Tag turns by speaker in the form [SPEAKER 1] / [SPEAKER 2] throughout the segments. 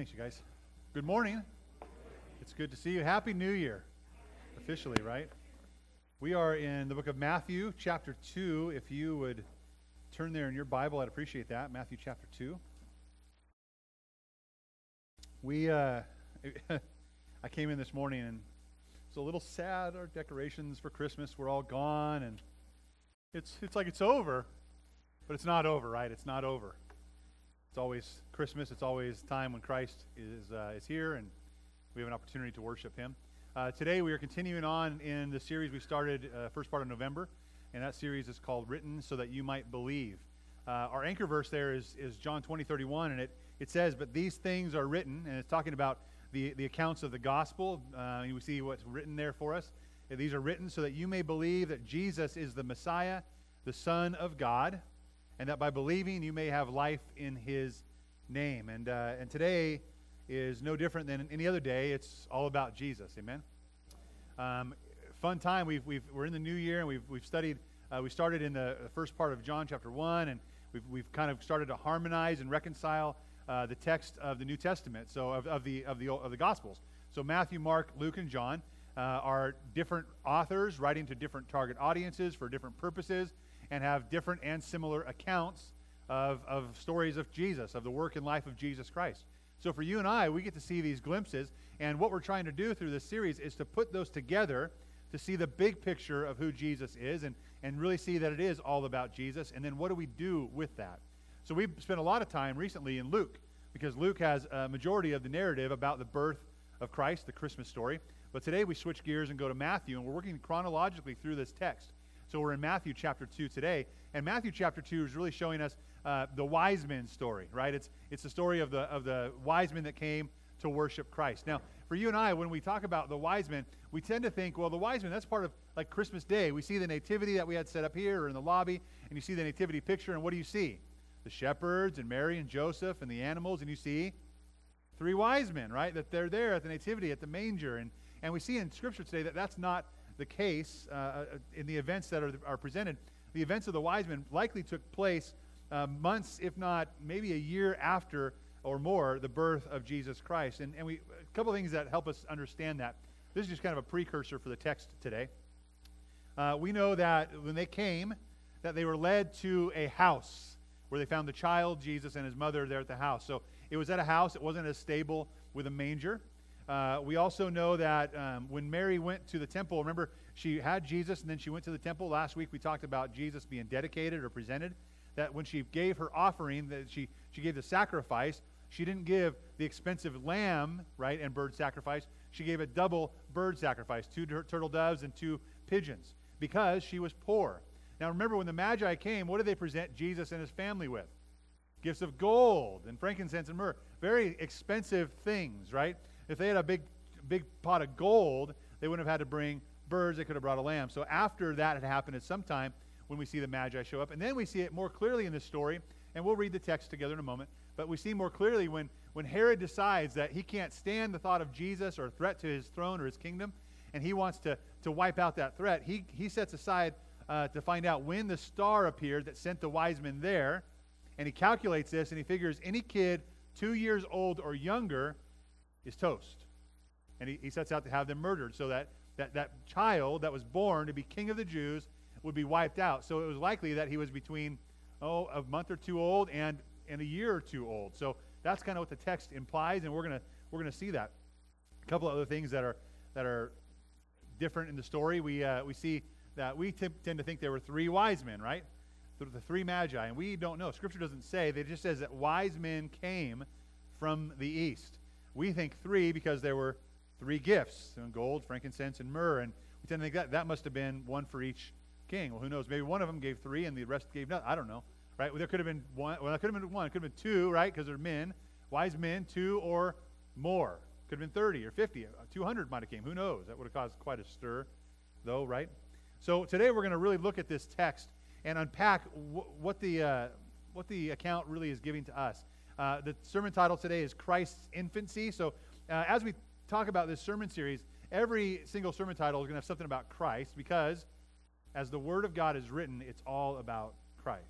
[SPEAKER 1] Thanks, you guys. Good morning. It's good to see you. Happy New Year, officially, right? We are in the book of Matthew, chapter 2. If you would turn there in your Bible, I'd appreciate that. Matthew, chapter 2. We, uh, I came in this morning and it's a little sad. Our decorations for Christmas were all gone, and it's, it's like it's over, but it's not over, right? It's not over. It's always Christmas. It's always time when Christ is, uh, is here and we have an opportunity to worship him. Uh, today we are continuing on in the series we started uh, first part of November, and that series is called Written So That You Might Believe. Uh, our anchor verse there is, is John 20, 31, and it, it says, But these things are written, and it's talking about the, the accounts of the gospel. Uh, we see what's written there for us. These are written so that you may believe that Jesus is the Messiah, the Son of God and that by believing you may have life in his name. And, uh, and today is no different than any other day. It's all about Jesus. Amen. Um, fun time. We've, we've, we're in the new year and we've, we've studied, uh, we started in the first part of John chapter 1, and we've, we've kind of started to harmonize and reconcile uh, the text of the New Testament, so of, of, the, of, the, of the Gospels. So Matthew, Mark, Luke, and John uh, are different authors writing to different target audiences for different purposes and have different and similar accounts of, of stories of Jesus, of the work and life of Jesus Christ. So for you and I, we get to see these glimpses, and what we're trying to do through this series is to put those together to see the big picture of who Jesus is and, and really see that it is all about Jesus, and then what do we do with that? So we've spent a lot of time recently in Luke, because Luke has a majority of the narrative about the birth of Christ, the Christmas story. But today we switch gears and go to Matthew, and we're working chronologically through this text. So we're in Matthew chapter 2 today. And Matthew chapter 2 is really showing us uh, the wise men story, right? It's, it's the story of the, of the wise men that came to worship Christ. Now, for you and I, when we talk about the wise men, we tend to think, well, the wise men, that's part of like Christmas Day. We see the nativity that we had set up here or in the lobby, and you see the nativity picture, and what do you see? The shepherds and Mary and Joseph and the animals, and you see three wise men, right? That they're there at the nativity, at the manger. And, and we see in Scripture today that that's not the case uh, uh, in the events that are, are presented. The events of the wise men likely took place uh, months, if not maybe a year after or more, the birth of Jesus Christ. And, and we, a couple things that help us understand that. This is just kind of a precursor for the text today. Uh, we know that when they came, that they were led to a house where they found the child, Jesus, and his mother there at the house. So it was at a house. It wasn't a stable with a manger. Uh, we also know that um, when Mary went to the temple, remember, she had Jesus and then she went to the temple. Last week we talked about Jesus being dedicated or presented. That when she gave her offering, that she, she gave the sacrifice, she didn't give the expensive lamb, right, and bird sacrifice. She gave a double bird sacrifice, two turtle doves and two pigeons, because she was poor. Now remember, when the Magi came, what did they present Jesus and his family with? Gifts of gold and frankincense and myrrh. Very expensive things, right? If they had a big, big pot of gold, they wouldn't have had to bring birds. They could have brought a lamb. So after that had happened at some time, when we see the Magi show up, and then we see it more clearly in this story, and we'll read the text together in a moment. But we see more clearly when, when Herod decides that he can't stand the thought of Jesus or a threat to his throne or his kingdom, and he wants to, to wipe out that threat, he, he sets aside uh, to find out when the star appeared that sent the wise men there. And he calculates this, and he figures any kid two years old or younger is toast. And he, he sets out to have them murdered so that, that that child that was born to be king of the Jews would be wiped out. So it was likely that he was between, oh, a month or two old and, and a year or two old. So that's kind of what the text implies, and we're going we're gonna see that. A couple of other things that are, that are different in the story. We, uh, we see that we t- tend to think there were three wise men, right? The, the three magi, and we don't know. Scripture doesn't say. It just says that wise men came from the east. We think three because there were three gifts gold, frankincense, and myrrh. And we tend to think that that must have been one for each king. Well, who knows? Maybe one of them gave three and the rest gave nothing. I don't know. Right? Well, there could have been one. Well, it could have been one. It could have been two, right? Because they're men, wise men, two or more. Could have been 30 or 50. 200 might have came. Who knows? That would have caused quite a stir, though, right? So today we're going to really look at this text and unpack wh- what the uh, what the account really is giving to us. Uh, the sermon title today is Christ's Infancy. So, uh, as we talk about this sermon series, every single sermon title is going to have something about Christ because, as the Word of God is written, it's all about Christ.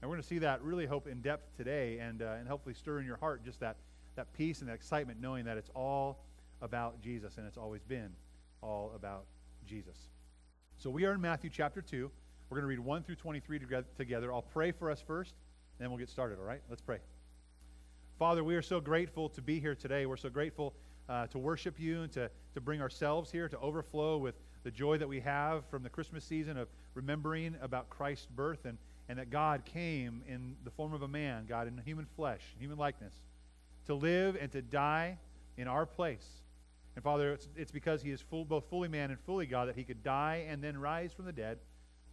[SPEAKER 1] And we're going to see that really, hope, in depth today and, uh, and hopefully stir in your heart just that, that peace and that excitement knowing that it's all about Jesus and it's always been all about Jesus. So we are in Matthew chapter 2. We're going to read 1 through 23 together. I'll pray for us first, then we'll get started, all right? Let's pray. Father, we are so grateful to be here today. We're so grateful uh, to worship you and to, to bring ourselves here to overflow with the joy that we have from the Christmas season of remembering about Christ's birth and, and that God came in the form of a man, God, in human flesh, human likeness, to live and to die in our place. And Father, it's, it's because he is full, both fully man and fully God that he could die and then rise from the dead,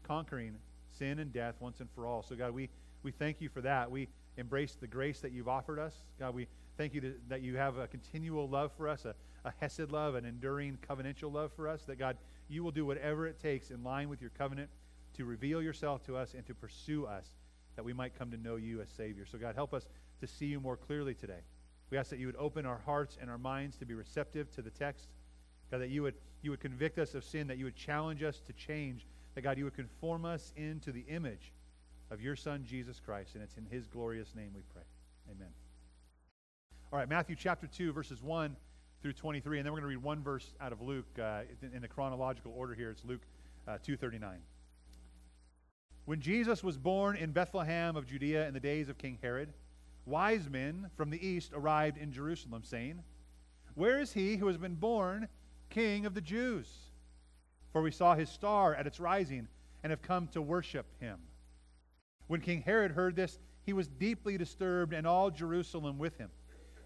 [SPEAKER 1] conquering sin and death once and for all. So, God, we, we thank you for that. We embrace the grace that you've offered us. God, we thank you that you have a continual love for us, a, a Hesed love, an enduring covenantal love for us. That, God, you will do whatever it takes in line with your covenant to reveal yourself to us and to pursue us that we might come to know you as Savior. So, God, help us to see you more clearly today. We ask that you would open our hearts and our minds to be receptive to the text. God, that you would, you would convict us of sin, that you would challenge us to change, that, God, you would conform us into the image of your Son, Jesus Christ. And it's in his glorious name we pray. Amen. All right, Matthew chapter 2, verses 1 through 23. And then we're going to read one verse out of Luke uh, in the chronological order here. It's Luke uh, 2.39. When Jesus was born in Bethlehem of Judea in the days of King Herod, wise men from the east arrived in Jerusalem, saying, Where is he who has been born king of the Jews? For we saw his star at its rising and have come to worship him. When King Herod heard this, he was deeply disturbed, and all Jerusalem with him.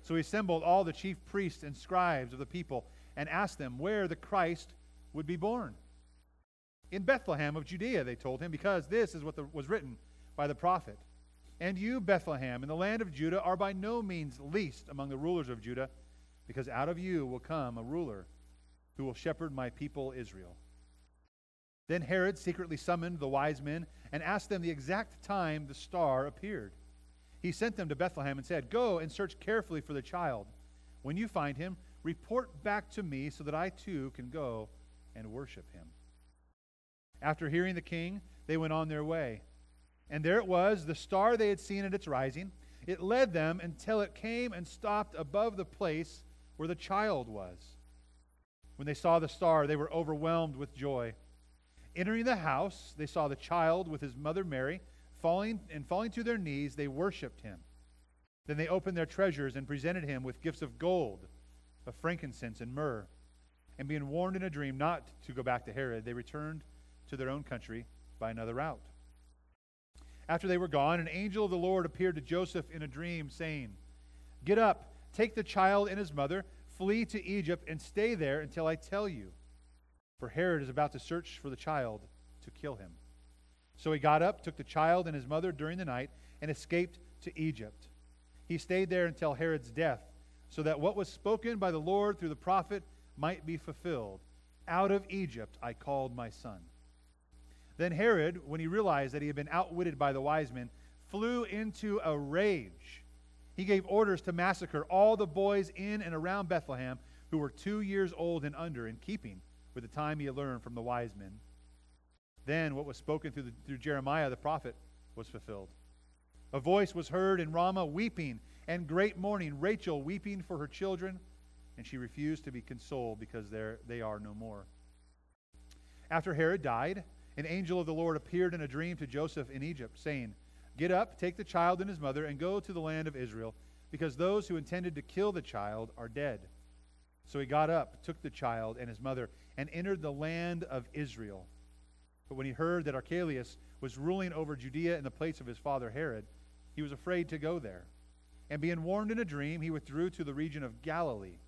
[SPEAKER 1] So he assembled all the chief priests and scribes of the people and asked them where the Christ would be born. In Bethlehem of Judea, they told him, because this is what the, was written by the prophet. And you, Bethlehem, in the land of Judah, are by no means least among the rulers of Judah, because out of you will come a ruler who will shepherd my people Israel. Then Herod secretly summoned the wise men and asked them the exact time the star appeared. He sent them to Bethlehem and said, Go and search carefully for the child. When you find him, report back to me so that I too can go and worship him. After hearing the king, they went on their way. And there it was, the star they had seen at its rising. It led them until it came and stopped above the place where the child was. When they saw the star, they were overwhelmed with joy. Entering the house, they saw the child with his mother Mary. Falling and falling to their knees, they worshipped him. Then they opened their treasures and presented him with gifts of gold, of frankincense, and myrrh. And being warned in a dream not to go back to Herod, they returned to their own country by another route. After they were gone, an angel of the Lord appeared to Joseph in a dream, saying, Get up, take the child and his mother, flee to Egypt, and stay there until I tell you. For Herod is about to search for the child to kill him. So he got up, took the child and his mother during the night, and escaped to Egypt. He stayed there until Herod's death, so that what was spoken by the Lord through the prophet might be fulfilled. Out of Egypt I called my son. Then Herod, when he realized that he had been outwitted by the wise men, flew into a rage. He gave orders to massacre all the boys in and around Bethlehem who were two years old and under, in keeping with the time he had learned from the wise men. Then what was spoken through, the, through Jeremiah the prophet was fulfilled. A voice was heard in Ramah weeping and great mourning, Rachel weeping for her children, and she refused to be consoled because they are no more. After Herod died, an angel of the Lord appeared in a dream to Joseph in Egypt, saying, Get up, take the child and his mother, and go to the land of Israel, because those who intended to kill the child are dead. So he got up, took the child and his mother, and entered the land of Israel. But when he heard that Archelaus was ruling over Judea in the place of his father Herod, he was afraid to go there. And being warned in a dream, he withdrew to the region of Galilee.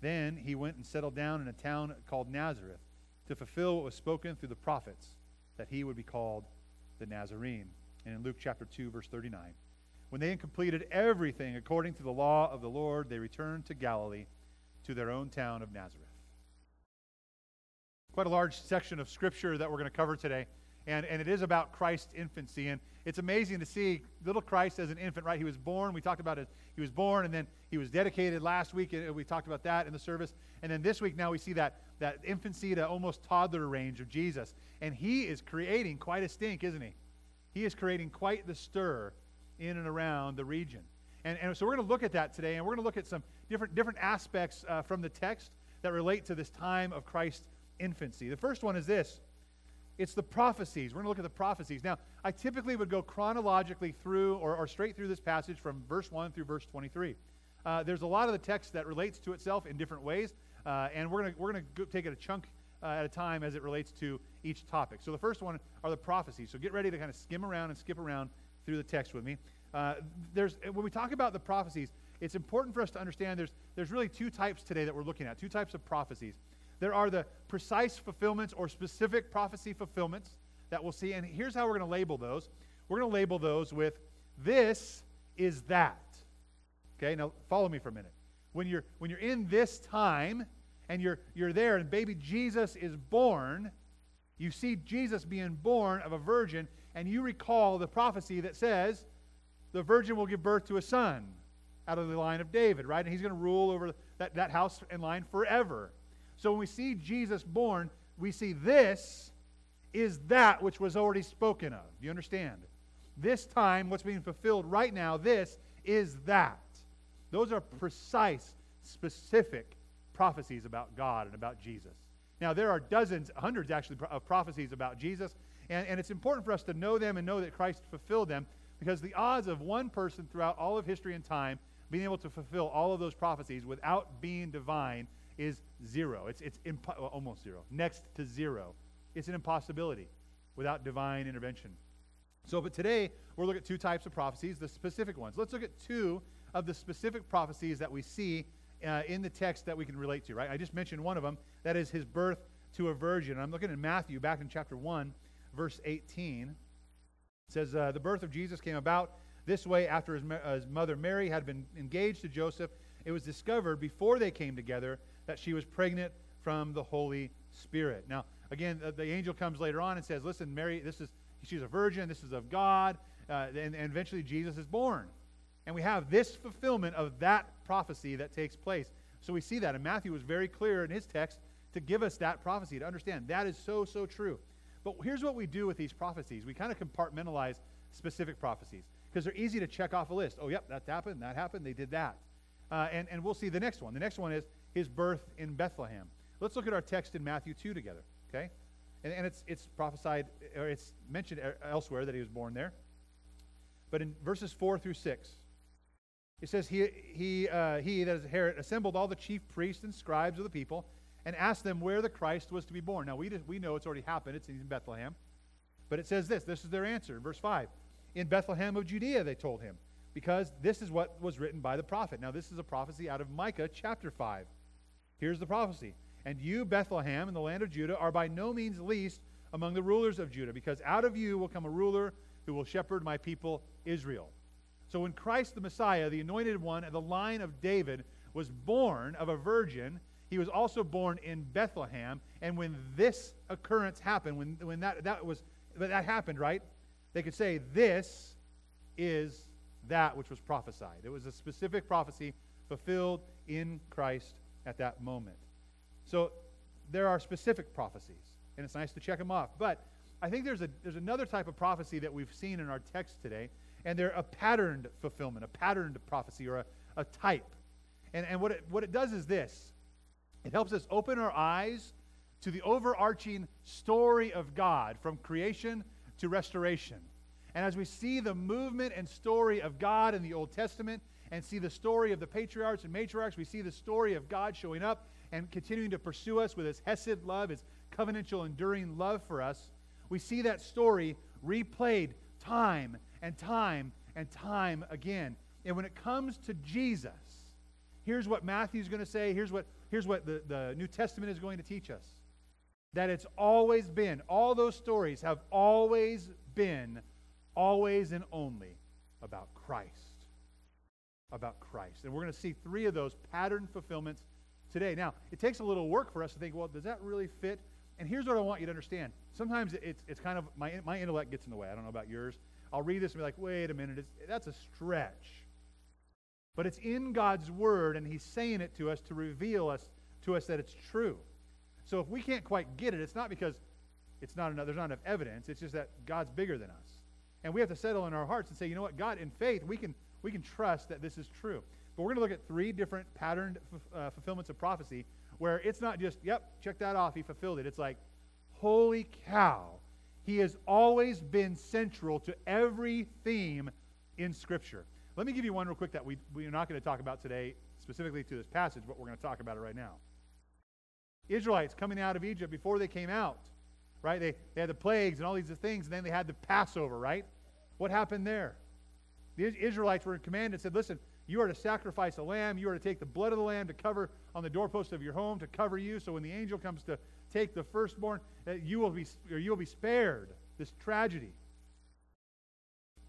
[SPEAKER 1] Then he went and settled down in a town called Nazareth to fulfill what was spoken through the prophets, that he would be called the Nazarene. And in Luke chapter 2, verse 39, when they had completed everything according to the law of the Lord, they returned to Galilee, to their own town of Nazareth. Quite a large section of scripture that we're going to cover today. And, and it is about Christ's infancy. And it's amazing to see little Christ as an infant, right? He was born. We talked about it. He was born, and then he was dedicated last week. And we talked about that in the service. And then this week, now we see that, that infancy to almost toddler range of Jesus. And he is creating quite a stink, isn't he? He is creating quite the stir in and around the region. And, and so we're going to look at that today, and we're going to look at some different, different aspects uh, from the text that relate to this time of Christ's infancy. The first one is this it's the prophecies. We're going to look at the prophecies. Now, I typically would go chronologically through or, or straight through this passage from verse 1 through verse 23. Uh, there's a lot of the text that relates to itself in different ways, uh, and we're going we're gonna take it a chunk uh, at a time as it relates to each topic. So the first one are the prophecies. So get ready to kind of skim around and skip around through the text with me. Uh, there's, when we talk about the prophecies, it's important for us to understand there's, there's really two types today that we're looking at, two types of prophecies. There are the precise fulfillments or specific prophecy fulfillments that we'll see. And here's how we're going to label those. We're going to label those with this is that. Okay, now follow me for a minute. When you're, when you're in this time and you're, you're there and baby Jesus is born, you see Jesus being born of a virgin, and you recall the prophecy that says the virgin will give birth to a son out of the line of David, right? And he's going to rule over that, that house and line forever. So when we see Jesus born, we see this is that which was already spoken of. Do you understand? This time, what's being fulfilled right now, this is that. Those are precise, specific prophecies about God and about Jesus. Now, there are dozens, hundreds actually, of prophecies about Jesus, and, and it's important for us to know them and know that Christ fulfilled them because the odds of one person throughout all of history and time being able to fulfill all of those prophecies without being divine is zero. It's, it's impo- well, almost zero, next to zero. It's an impossibility without divine intervention. So, but today we're looking at two types of prophecies, the specific ones. Let's look at two of the specific prophecies that we see uh, in the text that we can relate to, right? I just mentioned one of them. That is his birth to a virgin. I'm looking at Matthew back in chapter 1, verse 18. It says, uh, The birth of Jesus came about this way after his, uh, his mother Mary had been engaged to Joseph. It was discovered before they came together that she was pregnant from the Holy Spirit. Now, again, the, angel comes later on and says, Listen, Mary, this is she's a virgin, this is of God, uh, and, and eventually Jesus is born. And we have this fulfillment of that prophecy that takes place. So we see that. And Matthew was very clear in his text to give us that prophecy, to understand that is so, so true. But here's what we do with these prophecies we kind of compartmentalize specific prophecies because they're easy to check off a list. Oh, yep, that happened, that happened, they did that. Uh, and, and we'll see the next one. The next one is his birth in Bethlehem. Let's look at our text in Matthew 2 together, okay? And, and it's, it's prophesied, or it's mentioned elsewhere that he was born there. But in verses 4 through 6, it says, He, he, uh, he that is Herod, assembled all the chief priests and scribes of the people and asked them where the Christ was to be born. Now, we, just, we know it's already happened, it's in Bethlehem. But it says this this is their answer verse 5. In Bethlehem of Judea, they told him, because this is what was written by the prophet. Now, this is a prophecy out of Micah chapter 5. Here's the prophecy. And you, Bethlehem, in the land of Judah, are by no means least among the rulers of Judah, because out of you will come a ruler who will shepherd my people Israel. So when Christ the Messiah, the anointed one of the line of David, was born of a virgin, he was also born in Bethlehem. And when this occurrence happened, when, when that, that was that happened, right? They could say, This is that which was prophesied. It was a specific prophecy fulfilled in Christ at that moment. So there are specific prophecies, and it's nice to check them off. But I think there's, a, there's another type of prophecy that we've seen in our text today, and they're a patterned fulfillment, a patterned prophecy, or a, a type. And, and what, it, what it does is this it helps us open our eyes to the overarching story of God from creation to restoration. And as we see the movement and story of God in the Old Testament and see the story of the patriarchs and matriarchs, we see the story of God showing up and continuing to pursue us with his Hesed love, his covenantal, enduring love for us. We see that story replayed time and time and time again. And when it comes to Jesus, here's what Matthew's going to say, here's what, here's what the, the New Testament is going to teach us that it's always been, all those stories have always been, always and only about Christ. About Christ. And we're going to see three of those pattern fulfillments today. Now, it takes a little work for us to think, well, does that really fit? And here's what I want you to understand. Sometimes it's, it's kind of, my, my intellect gets in the way. I don't know about yours. I'll read this and be like, wait a minute, that's a stretch. But it's in God's Word, and He's saying it to us to reveal us to us that it's true. So if we can't quite get it, it's not because it's not enough, there's not enough evidence. It's just that God's bigger than us. And we have to settle in our hearts and say, you know what, God, in faith, we can, we can trust that this is true. But we're going to look at three different patterned uh, fulfillments of prophecy where it's not just, yep, check that off, he fulfilled it. It's like, holy cow, he has always been central to every theme in Scripture. Let me give you one real quick that we, we're not going to talk about today, specifically to this passage, but we're going to talk about it right now. Israelites coming out of Egypt before they came out, right? They, they had the plagues and all these things, and then they had the Passover, right? What happened there? The Israelites were commanded, and said, listen, you are to sacrifice a lamb. You are to take the blood of the lamb to cover on the doorpost of your home to cover you. So when the angel comes to take the firstborn, uh, you will be you will be spared this tragedy.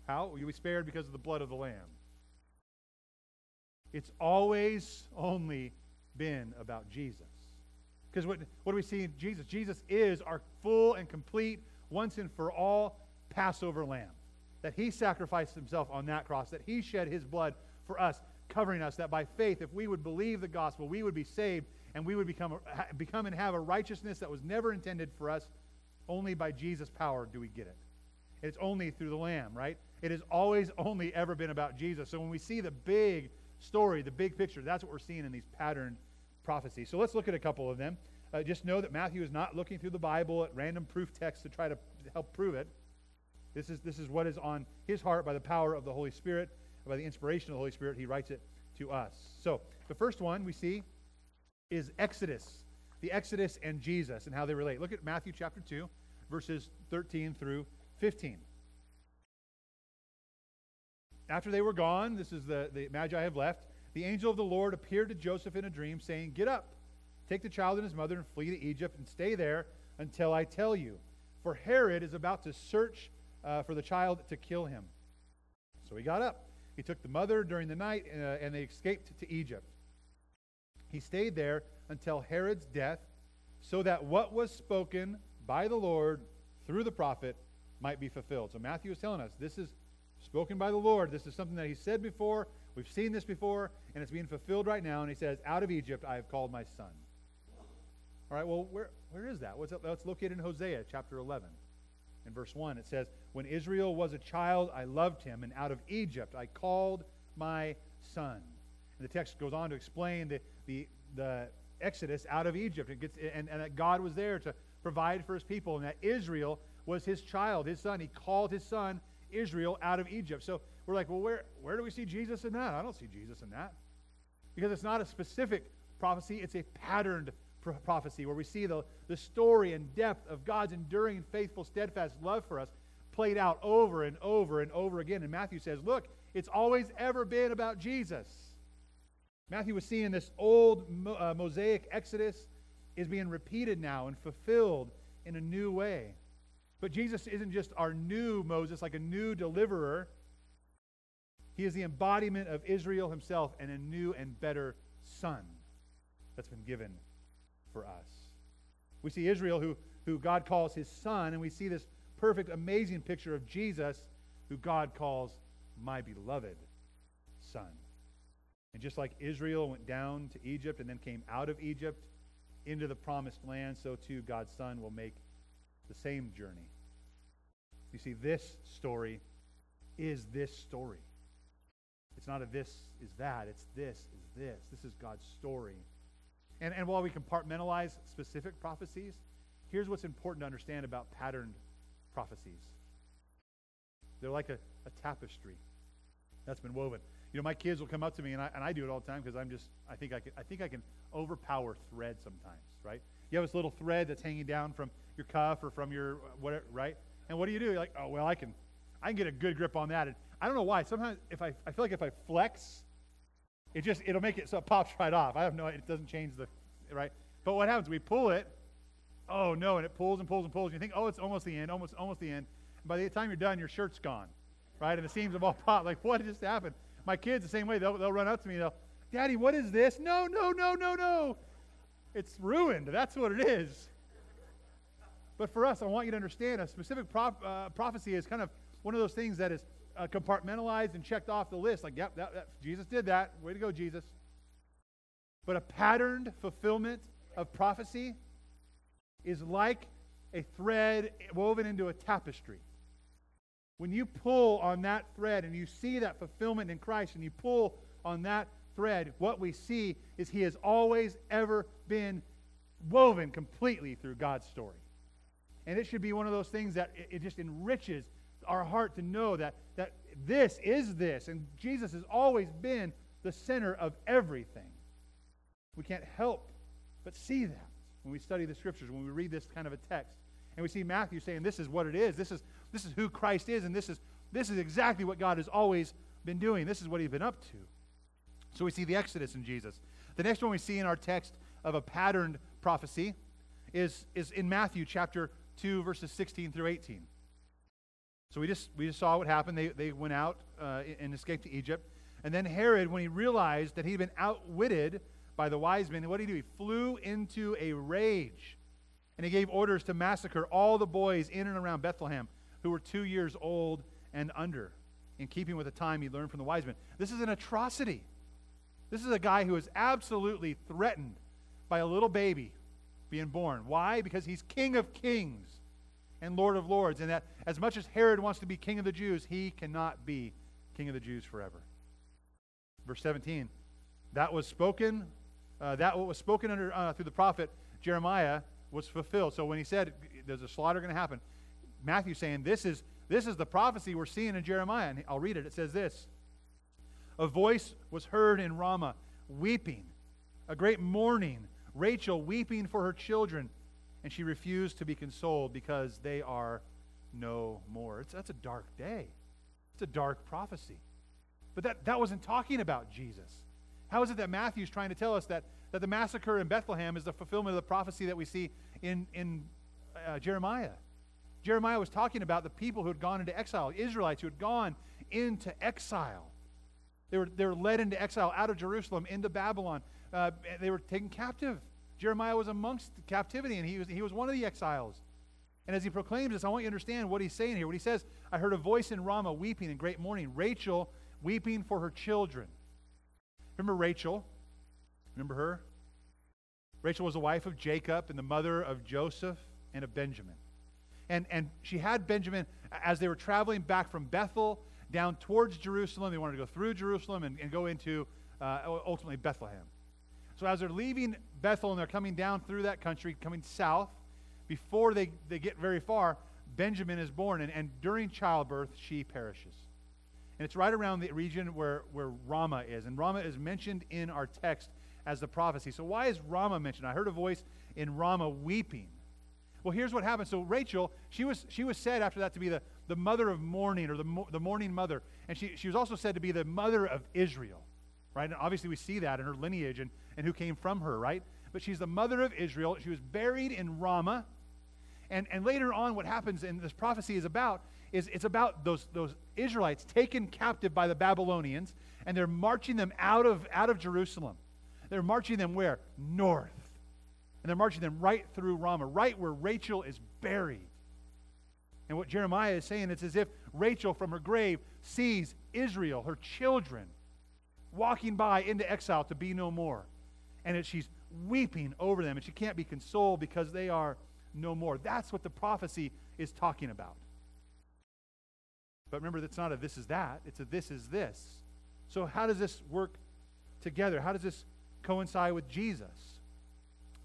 [SPEAKER 1] How? You'll you be spared because of the blood of the lamb? It's always only been about Jesus. Because what, what do we see in Jesus? Jesus is our full and complete, once and for all Passover lamb. That he sacrificed himself on that cross, that he shed his blood for us, covering us, that by faith, if we would believe the gospel, we would be saved and we would become, become and have a righteousness that was never intended for us. Only by Jesus' power do we get it. It's only through the Lamb, right? It has always only ever been about Jesus. So when we see the big story, the big picture, that's what we're seeing in these patterned prophecies. So let's look at a couple of them. Uh, just know that Matthew is not looking through the Bible at random proof texts to try to help prove it. This is, this is what is on his heart by the power of the Holy Spirit by the inspiration of the Holy Spirit, he writes it to us. So, the first one we see is Exodus, the Exodus and Jesus and how they relate. Look at Matthew chapter 2, verses 13 through 15. After they were gone, this is the, the Magi have left, the angel of the Lord appeared to Joseph in a dream, saying, Get up, take the child and his mother, and flee to Egypt, and stay there until I tell you. For Herod is about to search uh, for the child to kill him. So he got up he took the mother during the night, uh, and they escaped to Egypt. He stayed there until Herod's death, so that what was spoken by the Lord through the prophet might be fulfilled. So Matthew is telling us this is spoken by the Lord. This is something that he said before. We've seen this before, and it's being fulfilled right now. And he says, Out of Egypt I have called my son. All right, well, where, where is that? What's that? That's located in Hosea chapter 11 in verse 1. It says, When Israel was a child, I loved him, and out of Egypt I called my son. And the text goes on to explain the, the, the exodus out of Egypt. It gets, and, and that God was there to provide for his people, and that Israel was his child, his son. He called his son Israel out of Egypt. So we're like, well, where, where do we see Jesus in that? I don't see Jesus in that. Because it's not a specific prophecy, it's a patterned prophecy, where we see the, the story and depth of God's enduring, and faithful, steadfast love for us played out over and over and over again. And Matthew says, Look, it's always ever been about Jesus. Matthew was seeing this old uh, Mosaic Exodus is being repeated now and fulfilled in a new way. But Jesus isn't just our new Moses, like a new deliverer. He is the embodiment of Israel himself and a new and better son that's been given for us. We see Israel, who, who God calls his son, and we see this perfect, amazing picture of Jesus, who God calls my beloved son. And just like Israel went down to Egypt and then came out of Egypt into the promised land, so too God's son will make the same journey. You see, this story is this story. It's not a this is that, it's this is this. This is God's story and, and while we compartmentalize specific prophecies, here's what's important to understand about patterned prophecies they're like a, a tapestry that's been woven. You know, my kids will come up to me, and I, and I do it all the time because I'm just, I think I, can, I think I can overpower thread sometimes, right? You have this little thread that's hanging down from your cuff or from your uh, whatever, right? And what do you do? You're like, oh, well, I can, I can get a good grip on that. And I don't know why. Sometimes if I, I feel like if I flex, it just, it'll make it so it pops right off. I have no, it doesn't change the, right? But what happens? We pull it. Oh no, and it pulls and pulls and pulls. And you think, oh, it's almost the end, almost, almost the end. And by the time you're done, your shirt's gone, right? And the seams have all popped. Like, what just happened? My kids the same way. They'll, they'll run up to me. They'll, Daddy, what is this? No, no, no, no, no. It's ruined. That's what it is. But for us, I want you to understand a specific uh, prophecy is kind of one of those things that is uh, compartmentalized and checked off the list. Like, yep, that, that, Jesus did that. Way to go, Jesus. But a patterned fulfillment of prophecy is like a thread woven into a tapestry. When you pull on that thread and you see that fulfillment in Christ and you pull on that thread, what we see is He has always, ever been woven completely through God's story. And it should be one of those things that it, it just enriches our heart to know that, that this is this. And Jesus has always been the center of everything. We can't help but see that when we study the scriptures, when we read this kind of a text. And we see Matthew saying, This is what it is. This is, this is who Christ is, and this is, this is exactly what God has always been doing. This is what he's been up to. So we see the Exodus in Jesus. The next one we see in our text of a patterned prophecy is, is in Matthew chapter 2, verses 16 through 18. So we just, we just saw what happened. They, they went out uh, and escaped to Egypt. And then Herod, when he realized that he'd been outwitted by the wise men, what did he do? He flew into a rage. And he gave orders to massacre all the boys in and around Bethlehem who were two years old and under, in keeping with the time he learned from the wise men. This is an atrocity. This is a guy who is absolutely threatened by a little baby being born. Why? Because he's King of Kings and Lord of Lords. And that as much as Herod wants to be King of the Jews, he cannot be King of the Jews forever. Verse 17. That was spoken, uh, that what was spoken under, uh, through the prophet Jeremiah was fulfilled. So when he said there's a slaughter going to happen, Matthew saying this is this is the prophecy we're seeing in Jeremiah. And I'll read it. It says this A voice was heard in Ramah, weeping, a great mourning, Rachel weeping for her children and she refused to be consoled because they are no more. It's, that's a dark day. It's a dark prophecy. But that, that wasn't talking about Jesus. How is it that Matthew's trying to tell us that, that the massacre in Bethlehem is the fulfillment of the prophecy that we see in, in uh, Jeremiah? Jeremiah was talking about the people who had gone into exile, Israelites who had gone into exile. They were, they were led into exile out of Jerusalem into Babylon. Uh, they were taken captive. Jeremiah was amongst captivity, and he was, he was one of the exiles. And as he proclaims this, I want you to understand what he's saying here. What he says, I heard a voice in Ramah weeping in great mourning, Rachel weeping for her children. Remember Rachel? Remember her? Rachel was the wife of Jacob and the mother of Joseph and of Benjamin. And, and she had Benjamin as they were traveling back from Bethel down towards Jerusalem. They wanted to go through Jerusalem and, and go into uh, ultimately Bethlehem. So as they're leaving Bethel and they're coming down through that country, coming south, before they, they get very far, Benjamin is born. And, and during childbirth, she perishes. And it's right around the region where, where Ramah is. And Ramah is mentioned in our text as the prophecy. So why is Ramah mentioned? I heard a voice in Ramah weeping. Well, here's what happened. So Rachel, she was, she was said after that to be the, the mother of mourning or the, the mourning mother. And she, she was also said to be the mother of Israel right? And obviously, we see that in her lineage and, and who came from her, right? But she's the mother of Israel. She was buried in Ramah. And, and later on, what happens in this prophecy is about is it's about those, those Israelites taken captive by the Babylonians, and they're marching them out of, out of Jerusalem. They're marching them where? North. And they're marching them right through Ramah, right where Rachel is buried. And what Jeremiah is saying, it's as if Rachel from her grave sees Israel, her children, walking by into exile to be no more. And she's weeping over them, and she can't be consoled because they are no more. That's what the prophecy is talking about. But remember, it's not a this is that, it's a this is this. So, how does this work together? How does this coincide with Jesus?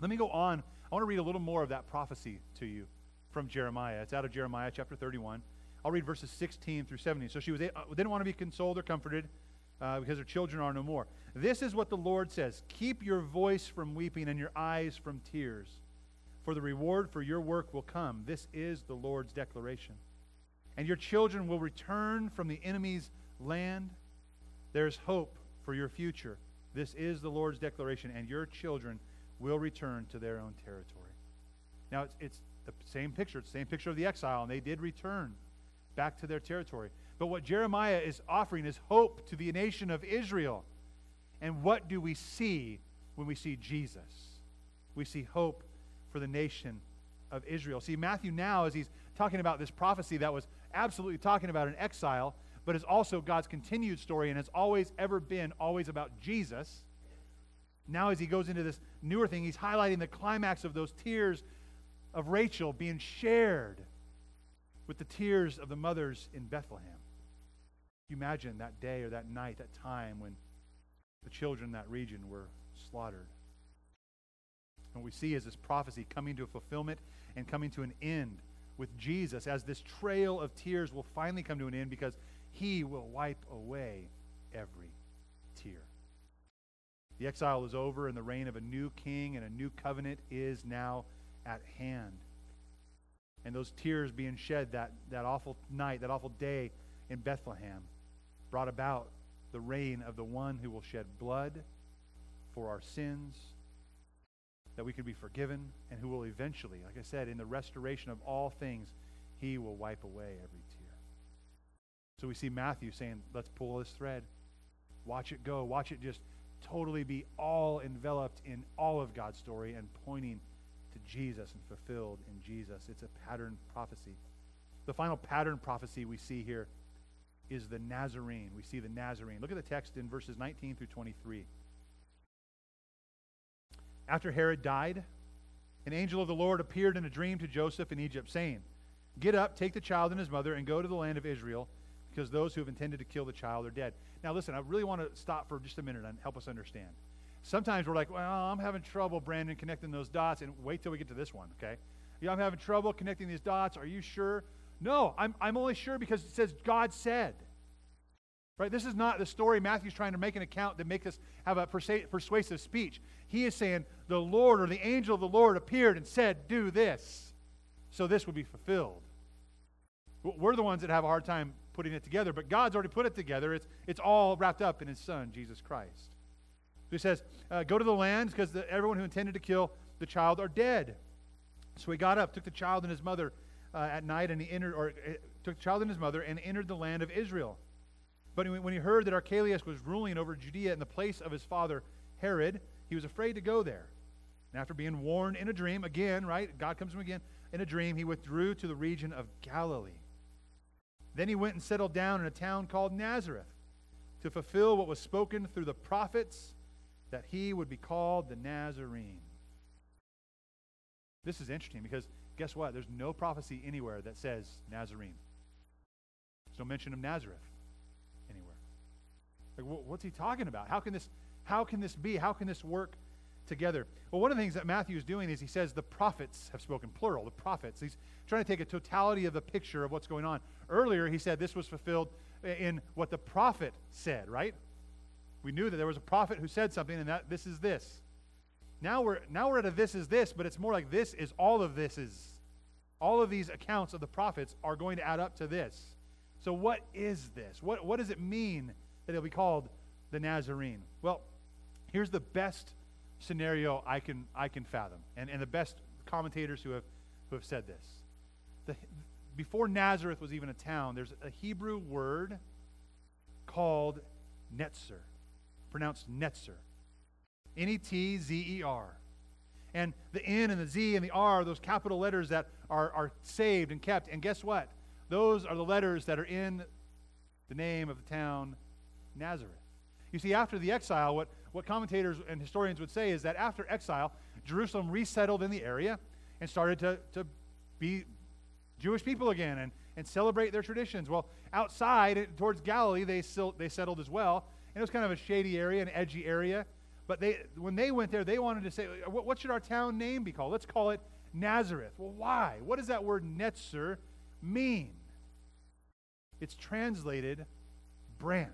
[SPEAKER 1] Let me go on. I want to read a little more of that prophecy to you from Jeremiah. It's out of Jeremiah chapter 31. I'll read verses 16 through 17. So she was, didn't want to be consoled or comforted uh, because her children are no more. This is what the Lord says Keep your voice from weeping and your eyes from tears, for the reward for your work will come. This is the Lord's declaration. And your children will return from the enemy's land. There's hope for your future. This is the Lord's declaration, and your children will return to their own territory. Now, it's, it's the same picture. It's the same picture of the exile, and they did return back to their territory. But what Jeremiah is offering is hope to the nation of Israel. And what do we see when we see Jesus? We see hope for the nation of Israel. See, Matthew now, as he's talking about this prophecy that was absolutely talking about an exile, but is also God's continued story and has always ever been always about Jesus. Now, as he goes into this newer thing, he's highlighting the climax of those tears of Rachel being shared with the tears of the mothers in Bethlehem. You imagine that day or that night, that time when the children in that region were slaughtered. And what we see is this prophecy coming to a fulfillment and coming to an end with Jesus as this trail of tears will finally come to an end because he will wipe away every tear. The exile is over and the reign of a new king and a new covenant is now at hand. And those tears being shed that, that awful night, that awful day in Bethlehem, brought about the reign of the one who will shed blood for our sins, that we could be forgiven, and who will eventually, like I said, in the restoration of all things, he will wipe away every tear. So we see Matthew saying, let's pull this thread. Watch it go. Watch it just totally be all enveloped in all of God's story and pointing to Jesus and fulfilled in Jesus. It's a pattern prophecy. The final pattern prophecy we see here is the Nazarene. We see the Nazarene. Look at the text in verses 19 through 23. After Herod died, an angel of the Lord appeared in a dream to Joseph in Egypt, saying, Get up, take the child and his mother, and go to the land of Israel, because those who have intended to kill the child are dead. Now, listen, I really want to stop for just a minute and help us understand. Sometimes we're like, well, I'm having trouble, Brandon, connecting those dots, and wait till we get to this one, okay? Yeah, I'm having trouble connecting these dots. Are you sure? No, I'm, I'm only sure because it says God said. Right? This is not the story Matthew's trying to make an account that make us have a persuasive speech. He is saying the Lord or the angel of the Lord appeared and said, Do this. So this would be fulfilled. We're the ones that have a hard time putting it together, but God's already put it together. It's, it's all wrapped up in His Son, Jesus Christ. He says, uh, Go to the land because everyone who intended to kill the child are dead. So he got up, took the child and his mother uh, at night, and he entered, or uh, took the child and his mother and entered the land of Israel. But when he heard that Archelaus was ruling over Judea in the place of his father Herod, he was afraid to go there. And after being warned in a dream, again, right? God comes to him again in a dream, he withdrew to the region of Galilee. Then he went and settled down in a town called Nazareth to fulfill what was spoken through the prophets that he would be called the Nazarene. This is interesting because guess what? There's no prophecy anywhere that says Nazarene. There's no mention of Nazareth. Anywhere. Like, what's he talking about? How can this, how can this be? How can this work together? Well, one of the things that Matthew is doing is he says the prophets have spoken, plural, the prophets. He's trying to take a totality of the picture of what's going on. Earlier, he said this was fulfilled in what the prophet said, right? We knew that there was a prophet who said something, and that this is this. Now we're now we're at a this is this, but it's more like this is all of this is. All of these accounts of the prophets are going to add up to this. So what is this? What what does it mean that he'll be called the Nazarene. Well, here's the best scenario I can, I can fathom, and, and the best commentators who have, who have said this. The, before Nazareth was even a town, there's a Hebrew word called Netzer, pronounced Netzer. N E T Z E R. And the N and the Z and the R those capital letters that are, are saved and kept. And guess what? Those are the letters that are in the name of the town Nazareth. You see, after the exile, what, what commentators and historians would say is that after exile, Jerusalem resettled in the area and started to, to be Jewish people again and, and celebrate their traditions. Well, outside, towards Galilee, they, still, they settled as well. And it was kind of a shady area, an edgy area. But they, when they went there, they wanted to say, what, what should our town name be called? Let's call it Nazareth. Well, why? What does that word Netzer mean? It's translated branch.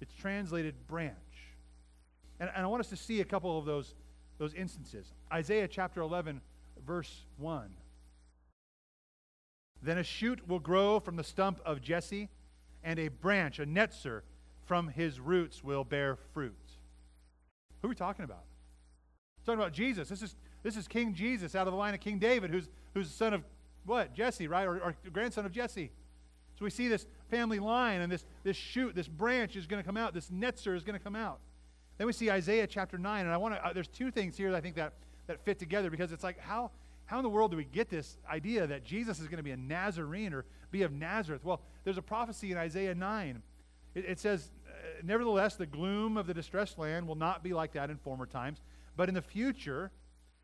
[SPEAKER 1] It's translated branch. And, and I want us to see a couple of those, those instances. Isaiah chapter 11, verse 1. Then a shoot will grow from the stump of Jesse, and a branch, a netzer, from his roots will bear fruit. Who are we talking about? We're talking about Jesus. This is, this is King Jesus out of the line of King David, who's, who's the son of what? Jesse, right? Or, or grandson of Jesse. So we see this family line and this, this shoot, this branch is going to come out. This netzer is going to come out. Then we see Isaiah chapter 9. And I want to, uh, there's two things here that I think that, that fit together because it's like, how, how in the world do we get this idea that Jesus is going to be a Nazarene or be of Nazareth? Well, there's a prophecy in Isaiah 9. It, it says, Nevertheless, the gloom of the distressed land will not be like that in former times, but in the future,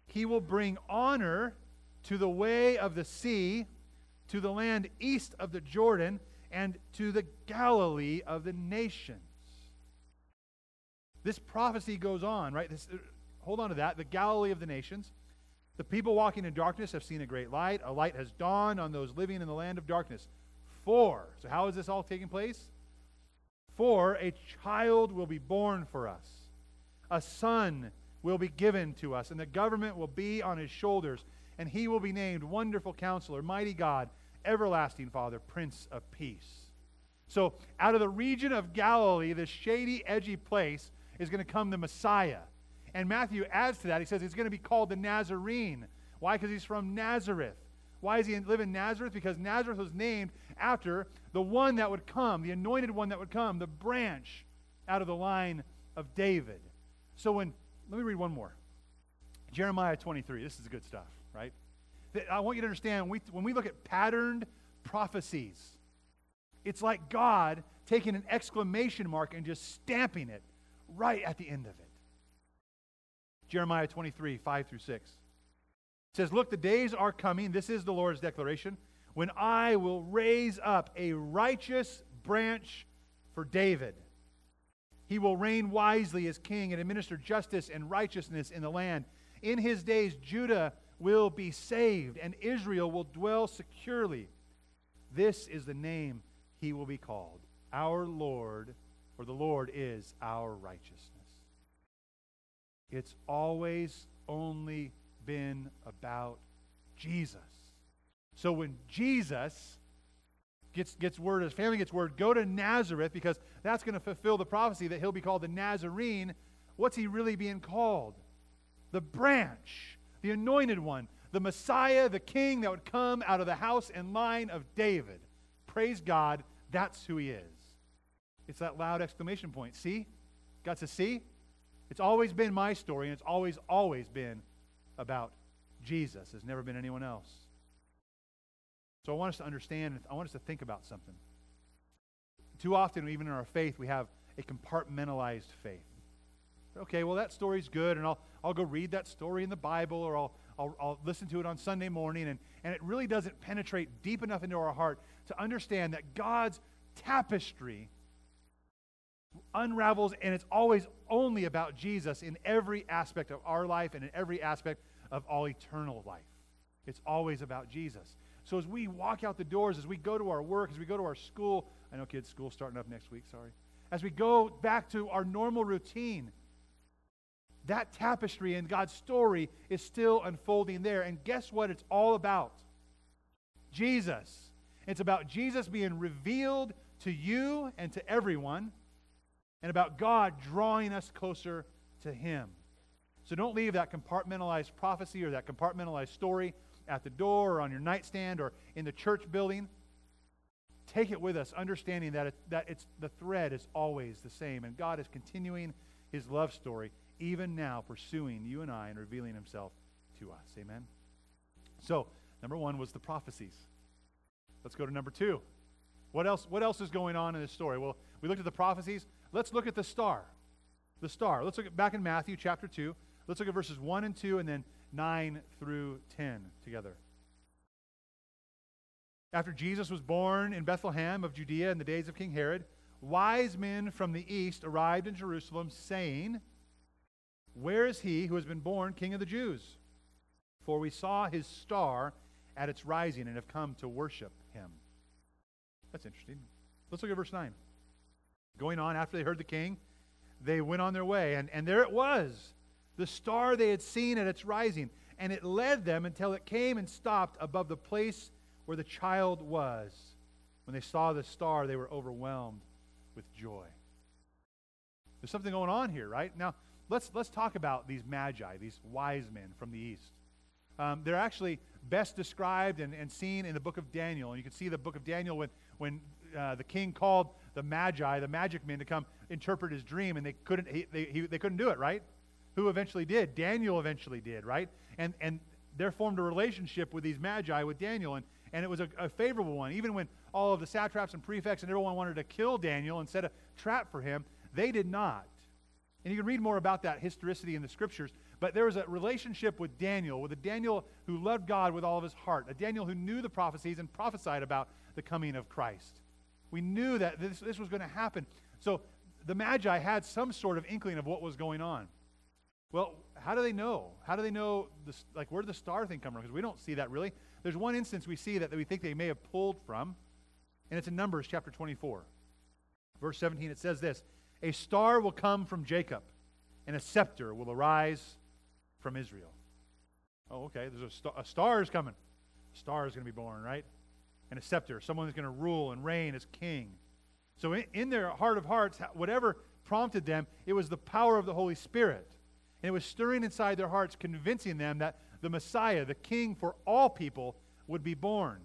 [SPEAKER 1] he will bring honor to the way of the sea to the land east of the Jordan and to the Galilee of the nations. This prophecy goes on, right? This, hold on to that. The Galilee of the nations. The people walking in darkness have seen a great light. A light has dawned on those living in the land of darkness. For, so how is this all taking place? For a child will be born for us, a son will be given to us, and the government will be on his shoulders, and he will be named Wonderful Counselor, Mighty God, Everlasting Father, Prince of Peace. So, out of the region of Galilee, this shady, edgy place, is going to come the Messiah. And Matthew adds to that. He says he's going to be called the Nazarene. Why? Because he's from Nazareth. Why does he live in Nazareth? Because Nazareth was named after the one that would come, the anointed one that would come, the branch out of the line of David. So when, let me read one more. Jeremiah 23. This is good stuff, right? I want you to understand when we, when we look at patterned prophecies, it's like God taking an exclamation mark and just stamping it right at the end of it. Jeremiah 23, 5 through 6. Says, Look, the days are coming. This is the Lord's declaration. When I will raise up a righteous branch for David. He will reign wisely as king and administer justice and righteousness in the land. In his days, Judah will be saved, and Israel will dwell securely. This is the name he will be called Our Lord, for the Lord is our righteousness. It's always only been about Jesus. So when Jesus gets, gets word, his family gets word, go to Nazareth because that's going to fulfill the prophecy that he'll be called the Nazarene, what's he really being called? The branch the anointed one, the Messiah, the king that would come out of the house and line of David. Praise God, that's who he is. It's that loud exclamation point. See? Got to see? It's always been my story, and it's always, always been about Jesus. It's never been anyone else. So I want us to understand, I want us to think about something. Too often, even in our faith, we have a compartmentalized faith. Okay, well, that story's good, and I'll, I'll go read that story in the Bible or I'll, I'll, I'll listen to it on Sunday morning. And, and it really doesn't penetrate deep enough into our heart to understand that God's tapestry unravels and it's always only about Jesus in every aspect of our life and in every aspect of all eternal life. It's always about Jesus. So as we walk out the doors, as we go to our work, as we go to our school, I know kids' school starting up next week, sorry. As we go back to our normal routine, that tapestry and God's story is still unfolding there. And guess what it's all about? Jesus. It's about Jesus being revealed to you and to everyone, and about God drawing us closer to Him. So don't leave that compartmentalized prophecy or that compartmentalized story at the door or on your nightstand or in the church building. Take it with us, understanding that, it, that it's, the thread is always the same, and God is continuing His love story even now pursuing you and I and revealing himself to us. Amen? So, number one was the prophecies. Let's go to number two. What else, what else is going on in this story? Well, we looked at the prophecies. Let's look at the star. The star. Let's look at back in Matthew chapter 2. Let's look at verses 1 and 2 and then 9 through 10 together. After Jesus was born in Bethlehem of Judea in the days of King Herod, wise men from the east arrived in Jerusalem saying, where is he who has been born King of the Jews? For we saw his star at its rising and have come to worship him. That's interesting. Let's look at verse 9. Going on, after they heard the king, they went on their way, and, and there it was, the star they had seen at its rising. And it led them until it came and stopped above the place where the child was. When they saw the star, they were overwhelmed with joy. There's something going on here, right? Now, let's, let's talk about these magi, these wise men from the east. Um, they're actually best described and, and seen in the book of Daniel. And you can see the book of Daniel when, when uh, the king called the magi, the magic men, to come interpret his dream, and they couldn't, he, they, he, they couldn't do it, right? Who eventually did? Daniel eventually did, right? And, and they formed a relationship with these magi, with Daniel, and, and it was a, a favorable one. Even when all of the satraps and prefects and everyone wanted to kill Daniel and set a trap for him, they did not. And you can read more about that historicity in the scriptures. But there was a relationship with Daniel, with a Daniel who loved God with all of his heart, a Daniel who knew the prophecies and prophesied about the coming of Christ. We knew that this, this was going to happen. So the Magi had some sort of inkling of what was going on. Well, how do they know? How do they know, this, like, where did the star thing come from? Because we don't see that really. There's one instance we see that, that we think they may have pulled from, and it's in Numbers chapter 24. Verse 17, it says this A star will come from Jacob, and a scepter will arise from Israel. Oh, okay. There's a, star, a star is coming. A star is going to be born, right? And a scepter. Someone is going to rule and reign as king. So, in, in their heart of hearts, whatever prompted them, it was the power of the Holy Spirit. And it was stirring inside their hearts, convincing them that the Messiah, the king for all people, would be born.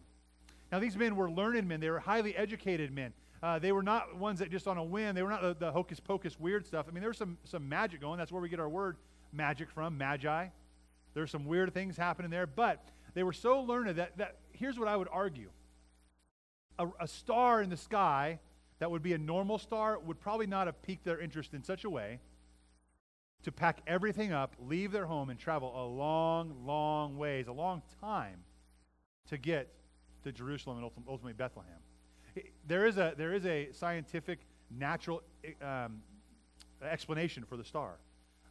[SPEAKER 1] Now, these men were learned men, they were highly educated men. Uh, they were not ones that just on a whim, they were not the, the hocus pocus weird stuff. I mean, there was some, some magic going. That's where we get our word magic from, magi. There's some weird things happening there, but they were so learned that, that here's what I would argue a, a star in the sky that would be a normal star would probably not have piqued their interest in such a way to pack everything up, leave their home, and travel a long, long ways, a long time to get to Jerusalem and ultimately Bethlehem. There is a, there is a scientific, natural um, explanation for the star.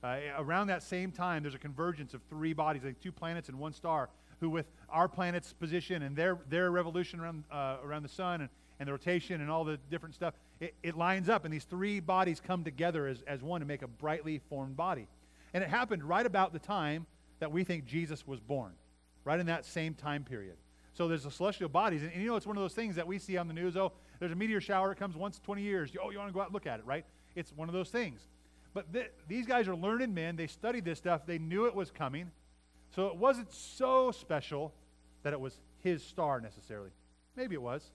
[SPEAKER 1] Uh, around that same time, there's a convergence of three bodies, like two planets and one star, who, with our planet's position and their, their revolution around, uh, around the sun and, and the rotation and all the different stuff, it, it lines up, and these three bodies come together as, as one to make a brightly formed body. And it happened right about the time that we think Jesus was born, right in that same time period. So there's the celestial bodies. And, and, you know, it's one of those things that we see on the news. Oh, there's a meteor shower. It comes once 20 years. Oh, you want to go out and look at it, right? It's one of those things. But th- these guys are learned men. They studied this stuff. They knew it was coming. So it wasn't so special that it was his star necessarily. Maybe it was.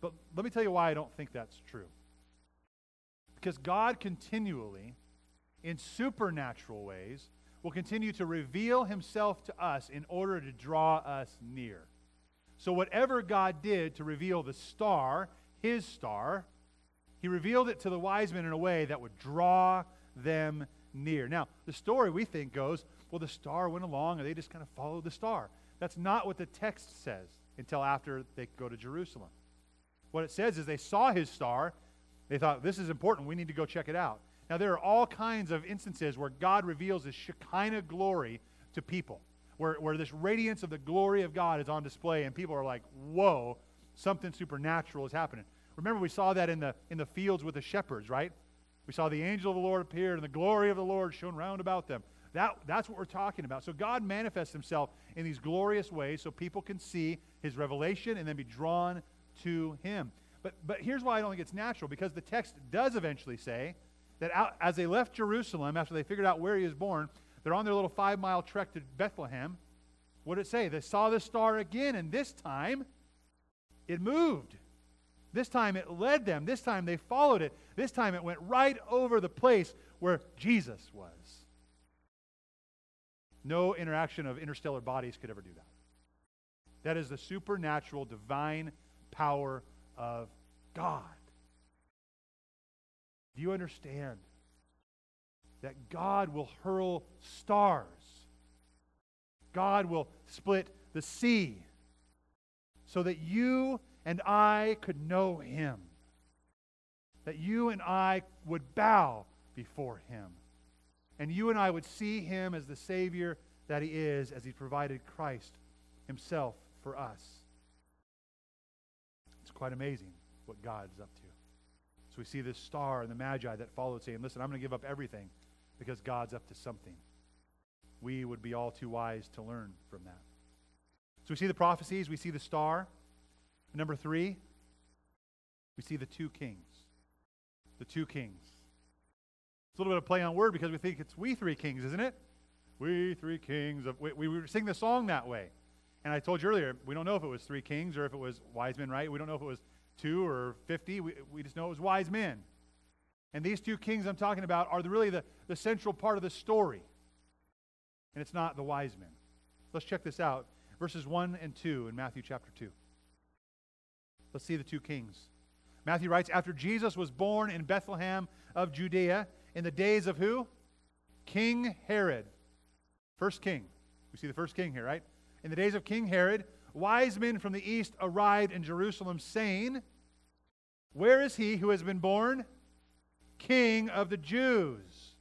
[SPEAKER 1] But let me tell you why I don't think that's true. Because God continually, in supernatural ways, will continue to reveal himself to us in order to draw us near. So, whatever God did to reveal the star, his star, he revealed it to the wise men in a way that would draw them near. Now, the story we think goes, well, the star went along and they just kind of followed the star. That's not what the text says until after they go to Jerusalem. What it says is they saw his star. They thought, this is important. We need to go check it out. Now, there are all kinds of instances where God reveals his Shekinah glory to people where, where this radiance of the glory of God is on display, and people are like, whoa, something supernatural is happening. Remember, we saw that in the, in the fields with the shepherds, right? We saw the angel of the Lord appear, and the glory of the Lord shone round about them. That, that's what we're talking about. So God manifests himself in these glorious ways so people can see his revelation and then be drawn to him. But, but here's why I don't think it's natural because the text does eventually say that out, as they left Jerusalem after they figured out where he was born, they're on their little five mile trek to Bethlehem. What did it say? They saw the star again, and this time it moved. This time it led them. This time they followed it. This time it went right over the place where Jesus was. No interaction of interstellar bodies could ever do that. That is the supernatural, divine power of God. Do you understand? that God will hurl stars. God will split the sea so that you and I could know him. That you and I would bow before him. And you and I would see him as the Savior that he is, as he provided Christ himself for us. It's quite amazing what God's up to. So we see this star and the Magi that followed saying, Listen, I'm going to give up everything because God's up to something. We would be all too wise to learn from that. So we see the prophecies, we see the star. Number three, we see the two kings. The two kings. It's a little bit of play on word because we think it's we three kings, isn't it? We three kings of we, we sing the song that way. And I told you earlier, we don't know if it was three kings or if it was wise men, right? We don't know if it was two or fifty. We, we just know it was wise men. And these two kings I'm talking about are really the, the central part of the story. And it's not the wise men. Let's check this out. Verses 1 and 2 in Matthew chapter 2. Let's see the two kings. Matthew writes After Jesus was born in Bethlehem of Judea In the days of who? King Herod. First king. We see the first king here, right? In the days of King Herod, wise men from the east arrived in Jerusalem, saying, Where is he who has been born? King of the Jews.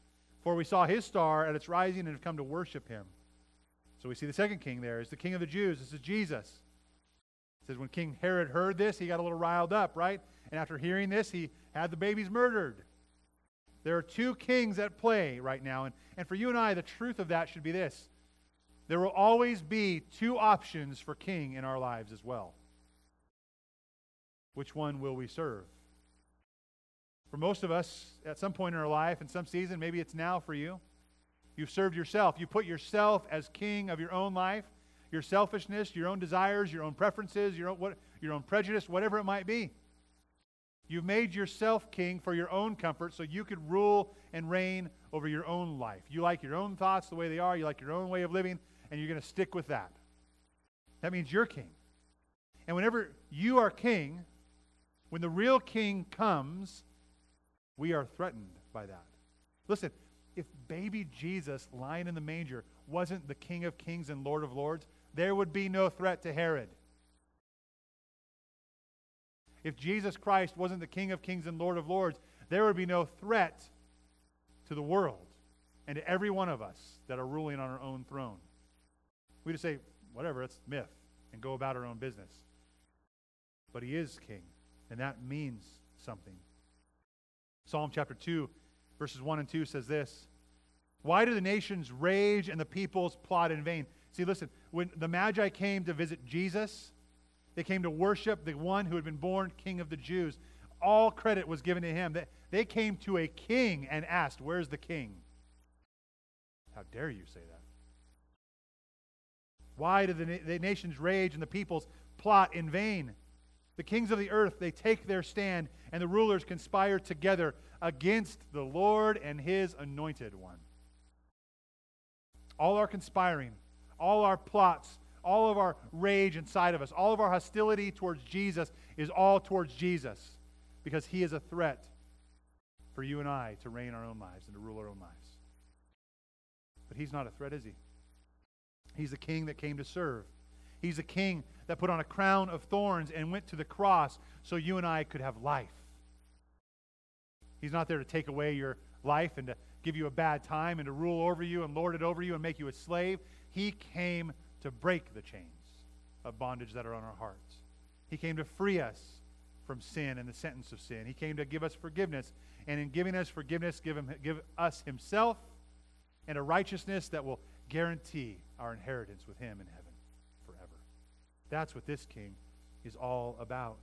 [SPEAKER 1] For we saw his star at its rising and have come to worship him. So we see the second king there is the king of the Jews. This is Jesus. It says when King Herod heard this, he got a little riled up, right? And after hearing this, he had the babies murdered. There are two kings at play right now. And, and for you and I, the truth of that should be this there will always be two options for king in our lives as well. Which one will we serve? For most of us, at some point in our life, in some season, maybe it's now for you, you've served yourself. You put yourself as king of your own life, your selfishness, your own desires, your own preferences, your own, what, your own prejudice, whatever it might be. You've made yourself king for your own comfort so you could rule and reign over your own life. You like your own thoughts the way they are, you like your own way of living, and you're going to stick with that. That means you're king. And whenever you are king, when the real king comes, we are threatened by that. Listen, if baby Jesus lying in the manger wasn't the King of Kings and Lord of Lords, there would be no threat to Herod. If Jesus Christ wasn't the King of Kings and Lord of Lords, there would be no threat to the world and to every one of us that are ruling on our own throne. We just say, whatever, it's myth, and go about our own business. But he is king, and that means something. Psalm chapter 2, verses 1 and 2 says this Why do the nations rage and the peoples plot in vain? See, listen, when the Magi came to visit Jesus, they came to worship the one who had been born king of the Jews. All credit was given to him. They came to a king and asked, Where's the king? How dare you say that? Why do the, the nations rage and the peoples plot in vain? The kings of the earth, they take their stand, and the rulers conspire together against the Lord and his anointed one. All our conspiring, all our plots, all of our rage inside of us, all of our hostility towards Jesus is all towards Jesus because he is a threat for you and I to reign our own lives and to rule our own lives. But he's not a threat, is he? He's the king that came to serve. He's a king that put on a crown of thorns and went to the cross so you and I could have life. He's not there to take away your life and to give you a bad time and to rule over you and lord it over you and make you a slave. He came to break the chains of bondage that are on our hearts. He came to free us from sin and the sentence of sin. He came to give us forgiveness. And in giving us forgiveness, give, him, give us himself and a righteousness that will guarantee our inheritance with him in heaven. Forever. That's what this king is all about.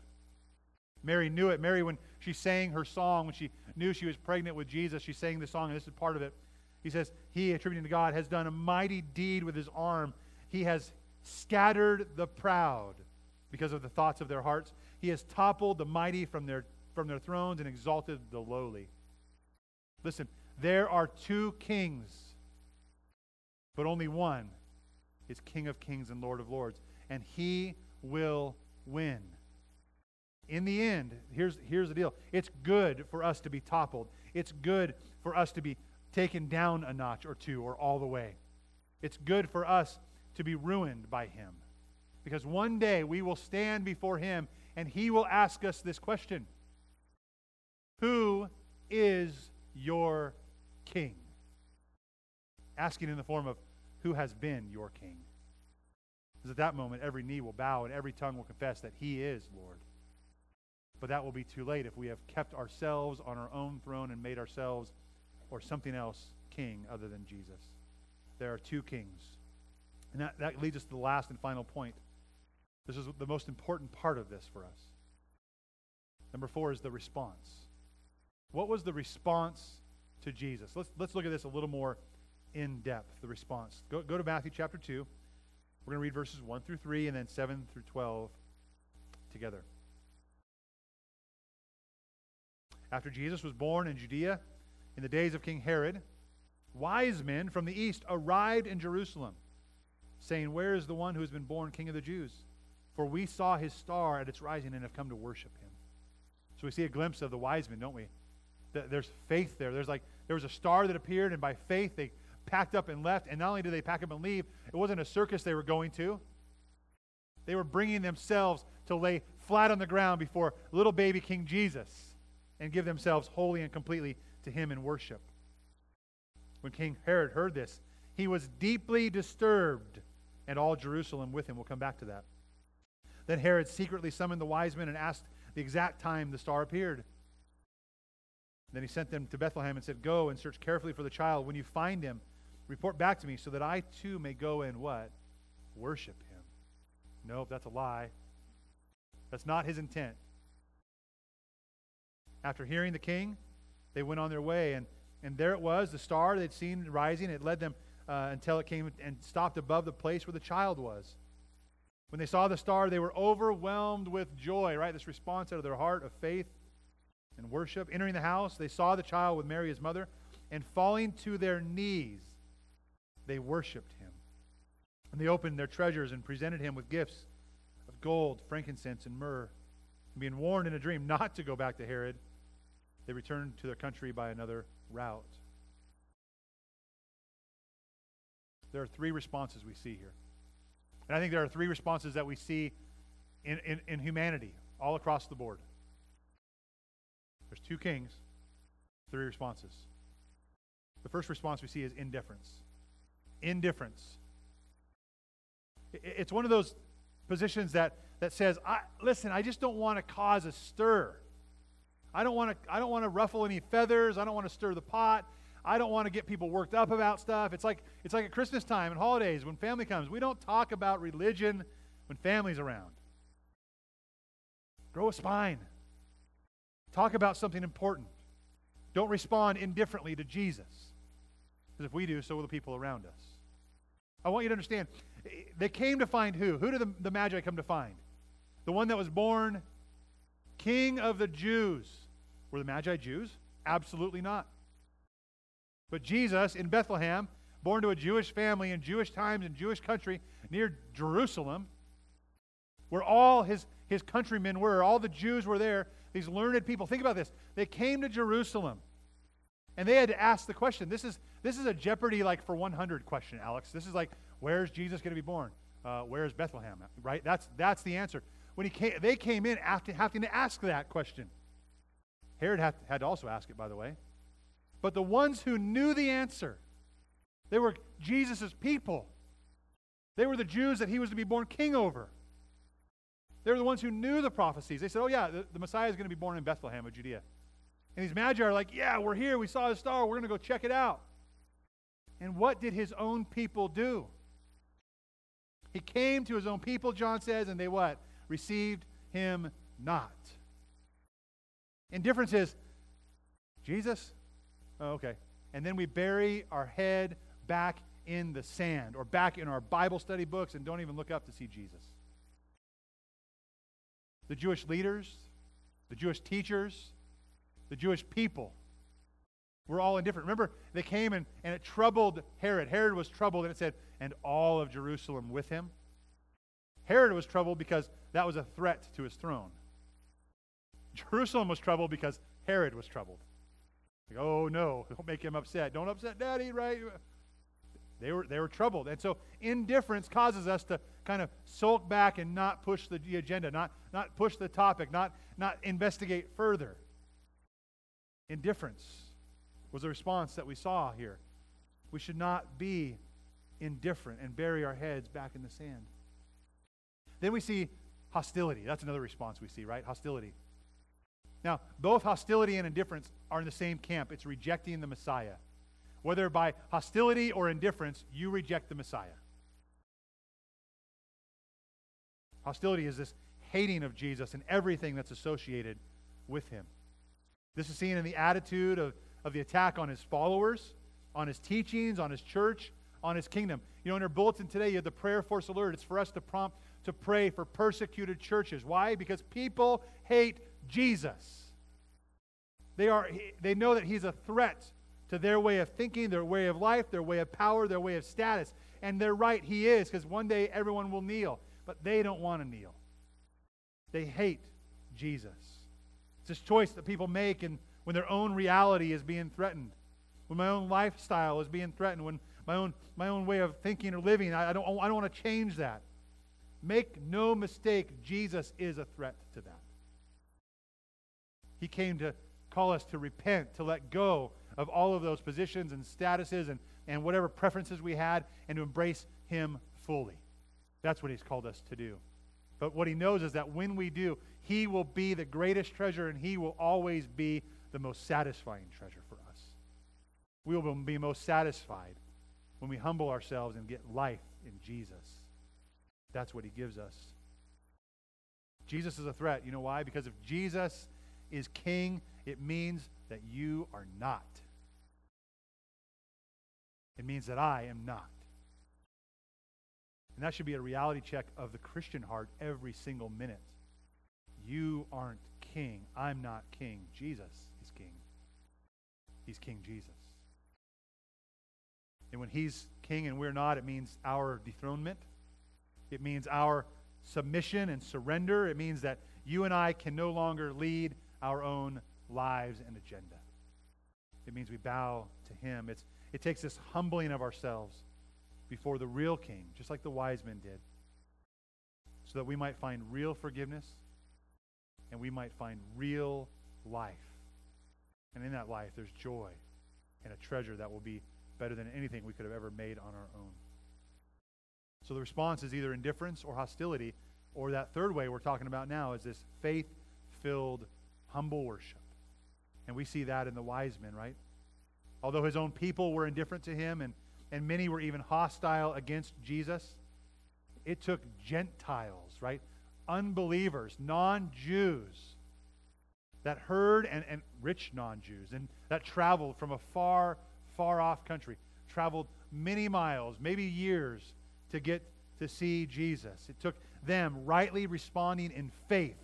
[SPEAKER 1] Mary knew it. Mary, when she sang her song, when she knew she was pregnant with Jesus, she sang the song, and this is part of it. He says, He, attributing to God, has done a mighty deed with his arm. He has scattered the proud because of the thoughts of their hearts. He has toppled the mighty from their, from their thrones and exalted the lowly. Listen, there are two kings, but only one is King of kings and Lord of lords and he will win. In the end, here's, here's the deal it's good for us to be toppled, it's good for us to be taken down a notch or two or all the way. It's good for us to be ruined by him. Because one day we will stand before him and he will ask us this question Who is your king? Asking in the form of, Who has been your king? Because at that moment, every knee will bow and every tongue will confess that He is Lord. But that will be too late if we have kept ourselves on our own throne and made ourselves or something else king other than Jesus. There are two kings. And that, that leads us to the last and final point. This is the most important part of this for us. Number four is the response. What was the response to Jesus? Let's, let's look at this a little more in depth, the response. Go, go to Matthew chapter 2. We're going to read verses 1 through 3 and then 7 through 12 together. After Jesus was born in Judea in the days of King Herod, wise men from the east arrived in Jerusalem, saying, Where is the one who has been born King of the Jews? For we saw his star at its rising and have come to worship him. So we see a glimpse of the wise men, don't we? There's faith there. There's like there was a star that appeared, and by faith they packed up and left. And not only did they pack up and leave, it wasn't a circus they were going to. They were bringing themselves to lay flat on the ground before little baby King Jesus and give themselves wholly and completely to him in worship. When King Herod heard this, he was deeply disturbed, and all Jerusalem with him. We'll come back to that. Then Herod secretly summoned the wise men and asked the exact time the star appeared. Then he sent them to Bethlehem and said, Go and search carefully for the child. When you find him, report back to me so that I too may go and what? Worship him. Nope, that's a lie. That's not his intent. After hearing the king, they went on their way, and, and there it was, the star they'd seen rising. It led them uh, until it came and stopped above the place where the child was. When they saw the star, they were overwhelmed with joy, right? This response out of their heart of faith and worship. Entering the house, they saw the child with Mary, his mother, and falling to their knees, they worshiped him. And they opened their treasures and presented him with gifts of gold, frankincense, and myrrh. And being warned in a dream not to go back to Herod, they returned to their country by another route. There are three responses we see here. And I think there are three responses that we see in, in, in humanity all across the board. There's two kings, three responses. The first response we see is indifference. Indifference. It's one of those positions that, that says, I, listen, I just don't want to cause a stir. I don't want to I don't want to ruffle any feathers. I don't want to stir the pot. I don't want to get people worked up about stuff. It's like it's like at Christmas time and holidays when family comes. We don't talk about religion when family's around. Grow a spine. Talk about something important. Don't respond indifferently to Jesus. Because if we do, so will the people around us. I want you to understand, they came to find who? Who did the, the Magi come to find? The one that was born King of the Jews. Were the Magi Jews? Absolutely not. But Jesus in Bethlehem, born to a Jewish family in Jewish times in Jewish country near Jerusalem, where all his, his countrymen were, all the Jews were there, these learned people. Think about this. They came to Jerusalem and they had to ask the question. This is, this is a Jeopardy like for 100 question, Alex. This is like, where's Jesus going to be born? Uh, where's Bethlehem? Right? That's, that's the answer. When he came, they came in after having to ask that question. Herod had, had to also ask it, by the way. But the ones who knew the answer, they were Jesus' people. They were the Jews that he was to be born king over. They were the ones who knew the prophecies. They said, oh, yeah, the, the Messiah is going to be born in Bethlehem of Judea. And these magi are like, yeah, we're here. We saw the star. We're going to go check it out. And what did his own people do? He came to his own people, John says, and they what? Received him not. Indifference is, Jesus, Oh, okay. And then we bury our head back in the sand or back in our Bible study books and don't even look up to see Jesus. The Jewish leaders, the Jewish teachers, the Jewish people were all indifferent. Remember, they came and, and it troubled Herod. Herod was troubled, and it said, and all of Jerusalem with him. Herod was troubled because that was a threat to his throne. Jerusalem was troubled because Herod was troubled. Like, oh no, don't make him upset. Don't upset daddy, right? They were, they were troubled. And so indifference causes us to kind of sulk back and not push the, agenda, not, not push the topic, not, not investigate further. Indifference was the response that we saw here. We should not be indifferent and bury our heads back in the sand. Then we see hostility. That's another response we see, right? Hostility. Now, both hostility and indifference are in the same camp. It's rejecting the Messiah. Whether by hostility or indifference, you reject the Messiah. Hostility is this hating of Jesus and everything that's associated with him. This is seen in the attitude of, of the attack on his followers, on his teachings, on his church, on his kingdom. You know, in our bulletin today, you have the prayer force alert. It's for us to prompt to pray for persecuted churches. Why? Because people hate Jesus. They, are, they know that he's a threat to their way of thinking, their way of life, their way of power, their way of status. And they're right, he is, because one day everyone will kneel. But they don't want to kneel. They hate Jesus. It's this choice that people make and when their own reality is being threatened. when my own lifestyle is being threatened, when my own, my own way of thinking or living, I, I don't, I don't want to change that. Make no mistake, Jesus is a threat to that. He came to call us to repent, to let go of all of those positions and statuses and, and whatever preferences we had, and to embrace Him fully. That's what He's called us to do. But what He knows is that when we do, He will be the greatest treasure, and He will always be the most satisfying treasure for us. We will be most satisfied when we humble ourselves and get life in Jesus. That's what He gives us. Jesus is a threat. You know why? Because if Jesus is king, it means that you are not. It means that I am not. And that should be a reality check of the Christian heart every single minute. You aren't king. I'm not king. Jesus is king. He's King Jesus. And when he's king and we're not, it means our dethronement. It means our submission and surrender. It means that you and I can no longer lead our own lives and agenda. It means we bow to him. It's, it takes this humbling of ourselves before the real king, just like the wise men did, so that we might find real forgiveness and we might find real life. And in that life, there's joy and a treasure that will be better than anything we could have ever made on our own. So the response is either indifference or hostility, or that third way we're talking about now is this faith filled humble worship. And we see that in the wise men, right? Although his own people were indifferent to him and, and many were even hostile against Jesus, it took Gentiles, right? Unbelievers, non Jews, that heard, and, and rich non Jews, and that traveled from a far, far off country, traveled many miles, maybe years, to get to see Jesus. It took them rightly responding in faith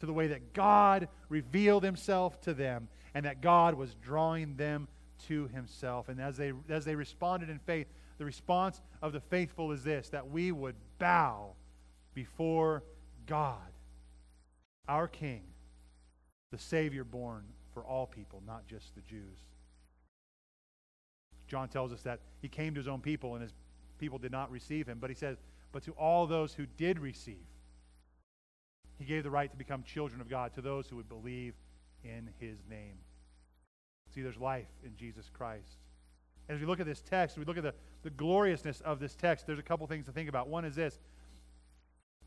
[SPEAKER 1] to the way that God revealed himself to them and that God was drawing them to himself. And as they, as they responded in faith, the response of the faithful is this that we would bow before God, our King, the Savior born for all people, not just the Jews. John tells us that he came to his own people and his people did not receive him, but he says, but to all those who did receive, he gave the right to become children of God to those who would believe in his name. See, there's life in Jesus Christ. As we look at this text, we look at the, the gloriousness of this text, there's a couple things to think about. One is this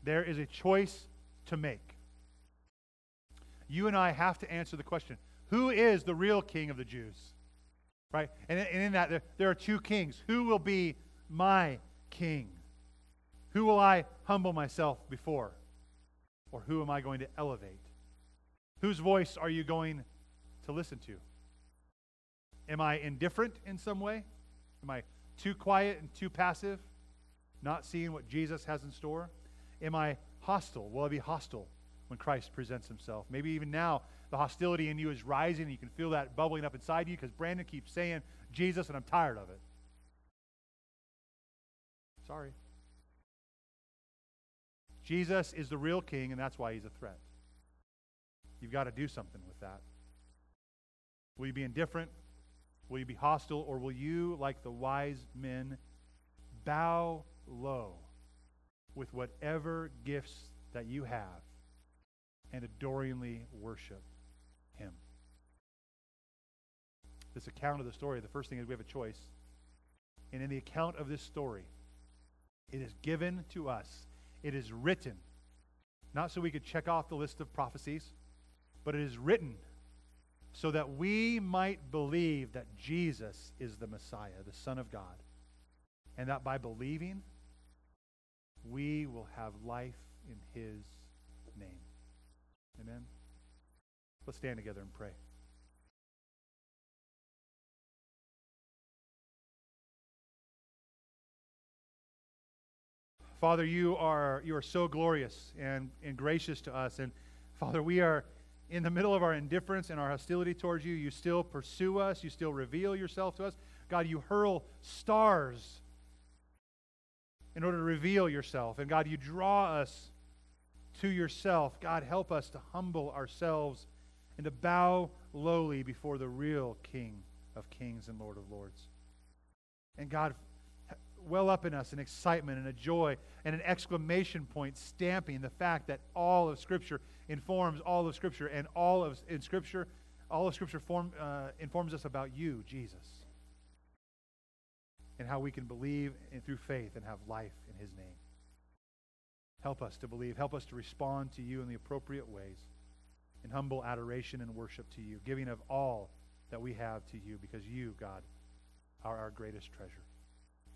[SPEAKER 1] there is a choice to make. You and I have to answer the question who is the real king of the Jews? Right? And, and in that, there, there are two kings. Who will be my king? Who will I humble myself before? Or who am I going to elevate? Whose voice are you going to listen to? Am I indifferent in some way? Am I too quiet and too passive, not seeing what Jesus has in store? Am I hostile? Will I be hostile when Christ presents himself? Maybe even now the hostility in you is rising and you can feel that bubbling up inside you because Brandon keeps saying Jesus and I'm tired of it. Sorry. Jesus is the real king, and that's why he's a threat. You've got to do something with that. Will you be indifferent? Will you be hostile? Or will you, like the wise men, bow low with whatever gifts that you have and adoringly worship him? This account of the story, the first thing is we have a choice. And in the account of this story, it is given to us it is written, not so we could check off the list of prophecies, but it is written so that we might believe that Jesus is the Messiah, the Son of God, and that by believing, we will have life in His name. Amen? Let's stand together and pray. Father, you are, you are so glorious and, and gracious to us. And Father, we are in the middle of our indifference and our hostility towards you. You still pursue us, you still reveal yourself to us. God, you hurl stars in order to reveal yourself. And God, you draw us to yourself. God, help us to humble ourselves and to bow lowly before the real King of kings and Lord of lords. And God, well up in us an excitement and a joy and an exclamation point stamping the fact that all of Scripture informs all of Scripture, and all of in Scripture, all of Scripture form, uh, informs us about you, Jesus, and how we can believe and through faith and have life in His name. Help us to believe. Help us to respond to you in the appropriate ways, in humble adoration and worship to you, giving of all that we have to you, because you, God, are our greatest treasure.